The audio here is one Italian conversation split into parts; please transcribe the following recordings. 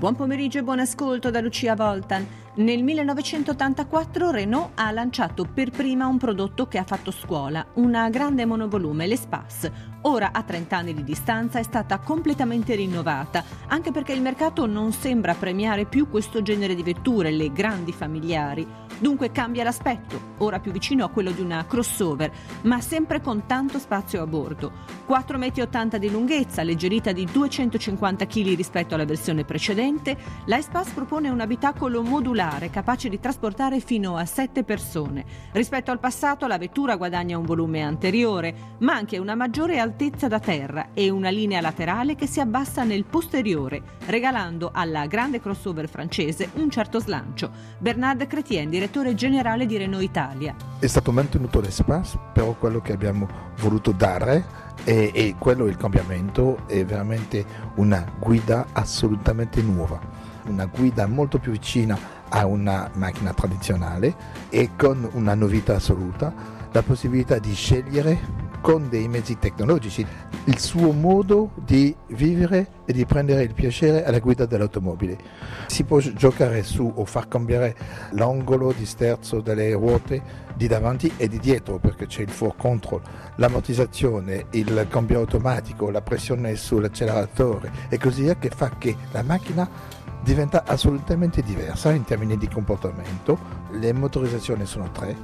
Buon pomeriggio e buon ascolto da Lucia Voltan. Nel 1984 Renault ha lanciato per prima un prodotto che ha fatto scuola, una grande monovolume, l'Espace. Ora, a 30 anni di distanza, è stata completamente rinnovata, anche perché il mercato non sembra premiare più questo genere di vetture, le grandi familiari. Dunque cambia l'aspetto, ora più vicino a quello di una crossover, ma sempre con tanto spazio a bordo. 4,80 m di lunghezza, alleggerita di 250 kg rispetto alla versione precedente, la Espace propone un abitacolo modulare capace di trasportare fino a 7 persone. Rispetto al passato la vettura guadagna un volume anteriore, ma anche una maggiore altezza da terra e una linea laterale che si abbassa nel posteriore, regalando alla grande crossover francese un certo slancio. Bernard direttore direttore generale di Renault Italia. È stato mantenuto l'espace, però quello che abbiamo voluto dare e, e quello il cambiamento è veramente una guida assolutamente nuova, una guida molto più vicina a una macchina tradizionale e con una novità assoluta, la possibilità di scegliere con dei mezzi tecnologici il suo modo di vivere e di prendere il piacere alla guida dell'automobile. Si può giocare su o far cambiare l'angolo di sterzo delle ruote di davanti e di dietro perché c'è il for control, l'ammortizzazione, il cambio automatico, la pressione sull'acceleratore e così via che fa che la macchina diventa assolutamente diversa in termini di comportamento. Le motorizzazioni sono tre,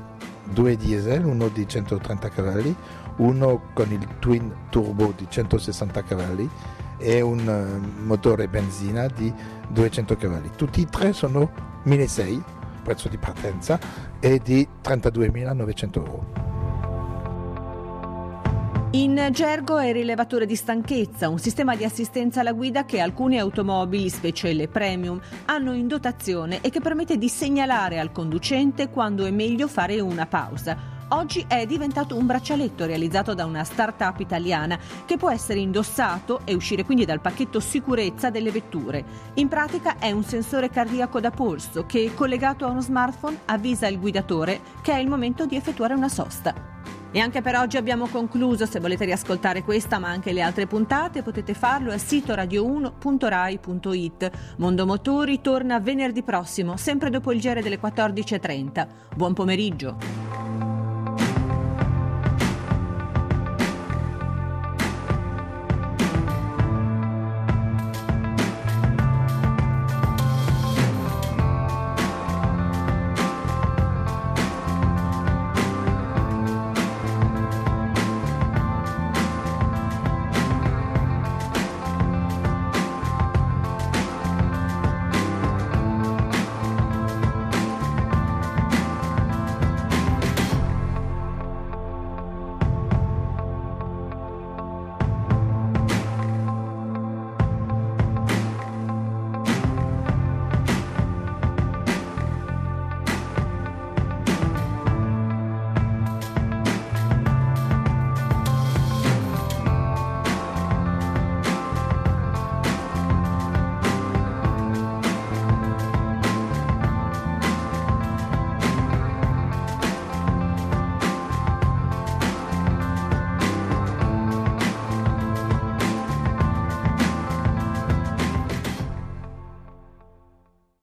due diesel, uno di 130 cavalli, uno con il twin turbo di 160 cavalli e un eh, motore benzina di 200 cavalli. Tutti e tre sono 1.600, prezzo di partenza, e di 32.900 euro. In gergo è il rilevatore di stanchezza, un sistema di assistenza alla guida che alcune automobili, specie le premium, hanno in dotazione e che permette di segnalare al conducente quando è meglio fare una pausa. Oggi è diventato un braccialetto realizzato da una start-up italiana che può essere indossato e uscire quindi dal pacchetto sicurezza delle vetture. In pratica è un sensore cardiaco da polso che, collegato a uno smartphone, avvisa il guidatore che è il momento di effettuare una sosta. E anche per oggi abbiamo concluso. Se volete riascoltare questa ma anche le altre puntate potete farlo al sito radio1.rai.it. Mondo Motori torna venerdì prossimo, sempre dopo il giro delle 14.30. Buon pomeriggio.